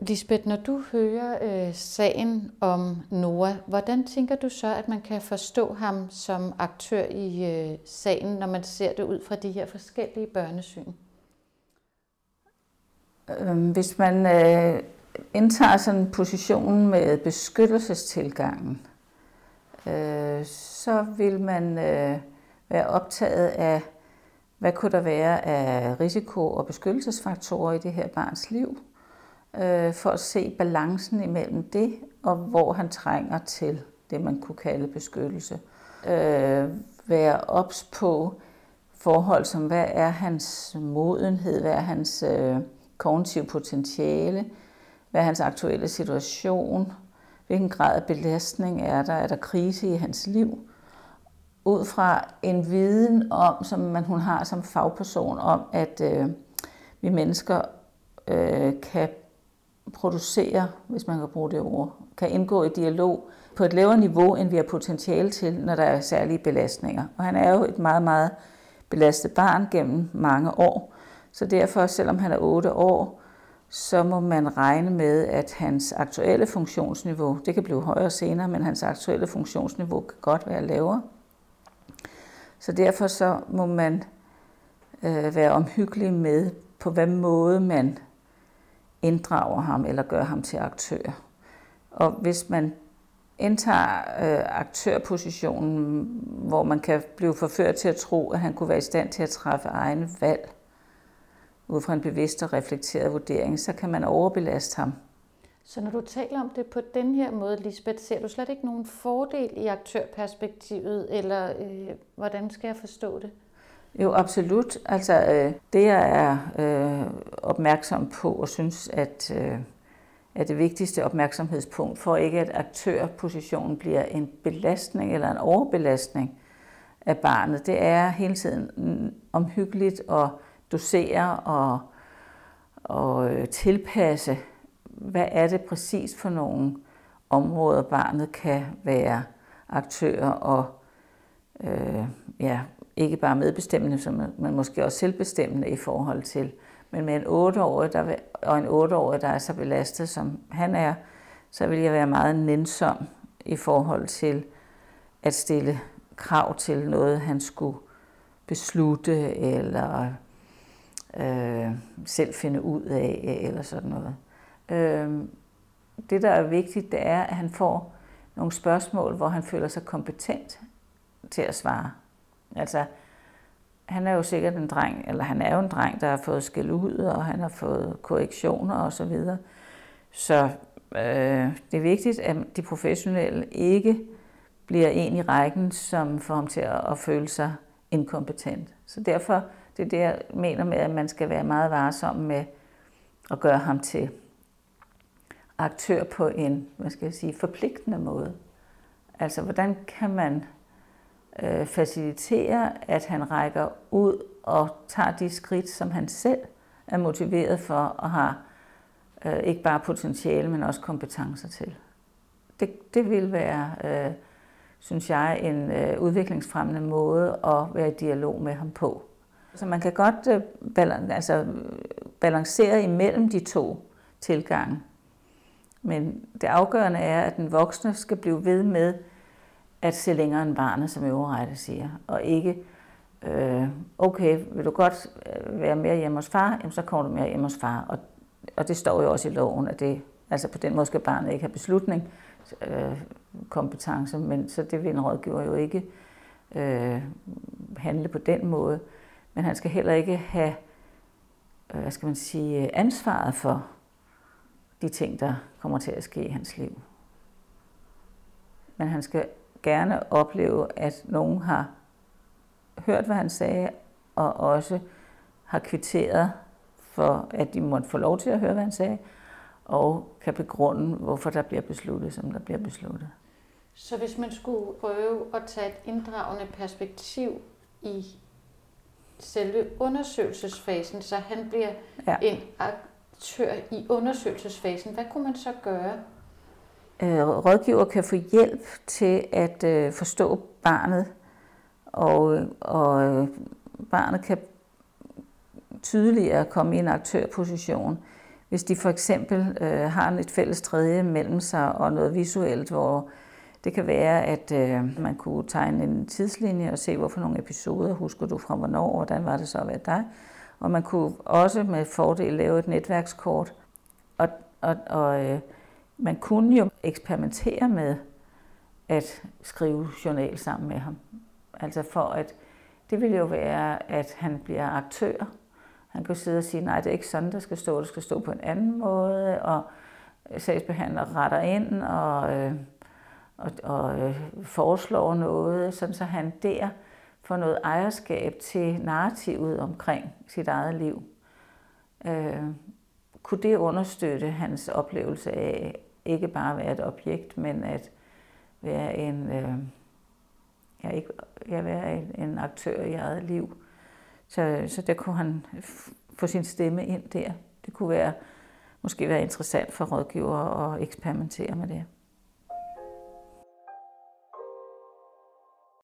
Lisbeth, når du hører øh, sagen om Noah, hvordan tænker du så, at man kan forstå ham som aktør i øh, sagen, når man ser det ud fra de her forskellige børnesyn? Øhm, hvis man øh, indtager sådan en position med beskyttelsestilgangen, øh, så vil man øh, være optaget af, hvad kunne der være af risiko- og beskyttelsesfaktorer i det her barns liv, øh, for at se balancen imellem det, og hvor han trænger til det, man kunne kalde beskyttelse. Øh, være ops på forhold som, hvad er hans modenhed, hvad er hans øh, kognitive potentiale, hvad er hans aktuelle situation, hvilken grad af belastning er der, er der krise i hans liv, ud fra en viden om, som man, hun har som fagperson, om at øh, vi mennesker øh, kan producere, hvis man kan bruge det ord, kan indgå i dialog på et lavere niveau, end vi har potentiale til, når der er særlige belastninger. Og han er jo et meget, meget belastet barn gennem mange år. Så derfor, selvom han er 8 år, så må man regne med, at hans aktuelle funktionsniveau, det kan blive højere senere, men hans aktuelle funktionsniveau kan godt være lavere. Så derfor så må man øh, være omhyggelig med, på hvad måde man inddrager ham eller gør ham til aktør. Og hvis man indtager øh, aktørpositionen, hvor man kan blive forført til at tro, at han kunne være i stand til at træffe egne valg, ud fra en bevidst og reflekteret vurdering, så kan man overbelaste ham. Så når du taler om det på den her måde, Lisbeth, ser du slet ikke nogen fordel i aktørperspektivet, eller øh, hvordan skal jeg forstå det? Jo, absolut. Altså, øh, det jeg er øh, opmærksom på og synes, at øh, er det vigtigste opmærksomhedspunkt for ikke, at aktørpositionen bliver en belastning eller en overbelastning af barnet, det er hele tiden omhyggeligt at dosere og, og øh, tilpasse, hvad er det præcis for nogle områder, barnet kan være aktør og øh, ja, ikke bare medbestemmende, men måske også selvbestemmende i forhold til. Men med en 8-årig, der, og en 8-årig, der er så belastet, som han er, så vil jeg være meget nænsom i forhold til at stille krav til noget, han skulle beslutte eller øh, selv finde ud af, eller sådan noget. Øh, det, der er vigtigt, det er, at han får nogle spørgsmål, hvor han føler sig kompetent til at svare. Altså, han er jo sikkert en dreng, eller han er jo en dreng, der har fået skæld ud, og han har fået korrektioner og så videre. Så øh, det er vigtigt, at de professionelle ikke bliver en i rækken, som får ham til at, at føle sig inkompetent. Så derfor, det er det, jeg mener med, at man skal være meget varsom med at gøre ham til aktør på en, hvad skal jeg sige, forpligtende måde. Altså, hvordan kan man øh, facilitere, at han rækker ud og tager de skridt, som han selv er motiveret for og har øh, ikke bare potentiale, men også kompetencer til. Det, det vil være, øh, synes jeg, en øh, udviklingsfremmende måde at være i dialog med ham på. Så man kan godt øh, balan- altså, balancere imellem de to tilgange. Men det afgørende er, at den voksne skal blive ved med at se længere end barnet, som øverrette siger, og ikke, øh, okay, vil du godt øh, være mere hjemme hos far, jamen så kommer du mere hjemme hos far. Og, og det står jo også i loven, at det, altså på den måde skal barnet ikke have beslutning, øh, kompetence, men så det vil en rådgiver jo ikke øh, handle på den måde. Men han skal heller ikke have, øh, hvad skal man sige, ansvaret for de ting, der kommer til at ske i hans liv. Men han skal gerne opleve, at nogen har hørt, hvad han sagde, og også har kvitteret for, at de måtte få lov til at høre, hvad han sagde, og kan begrunde, hvorfor der bliver besluttet, som der bliver besluttet. Så hvis man skulle prøve at tage et inddragende perspektiv i selve undersøgelsesfasen, så han bliver ja. en aktør i undersøgelsesfasen, hvad kunne man så gøre? Øh, rådgiver kan få hjælp til at øh, forstå barnet, og, og øh, barnet kan tydeligere komme i en aktørposition hvis de for eksempel øh, har et fælles tredje mellem sig og noget visuelt, hvor det kan være, at øh, man kunne tegne en tidslinje og se, hvorfor nogle episoder husker du fra hvornår, hvordan var det så at være dig. Og man kunne også med fordel lave et netværkskort. Og, og, og øh, man kunne jo eksperimentere med at skrive journal sammen med ham. Altså for at, det ville jo være, at han bliver aktør. Han kunne sidde og sige, nej, det er ikke sådan, der skal stå, det skal stå på en anden måde, og sagsbehandler retter ind og, øh, og, og øh, foreslår noget, sådan så han der får noget ejerskab til narrativet omkring sit eget liv. Øh, kunne det understøtte hans oplevelse af ikke bare være et objekt, men at være en, øh, ja, ikke, jeg være en, en aktør i eget liv. Så, så der kunne han få sin stemme ind der. Det kunne være, måske være interessant for rådgivere at eksperimentere med det.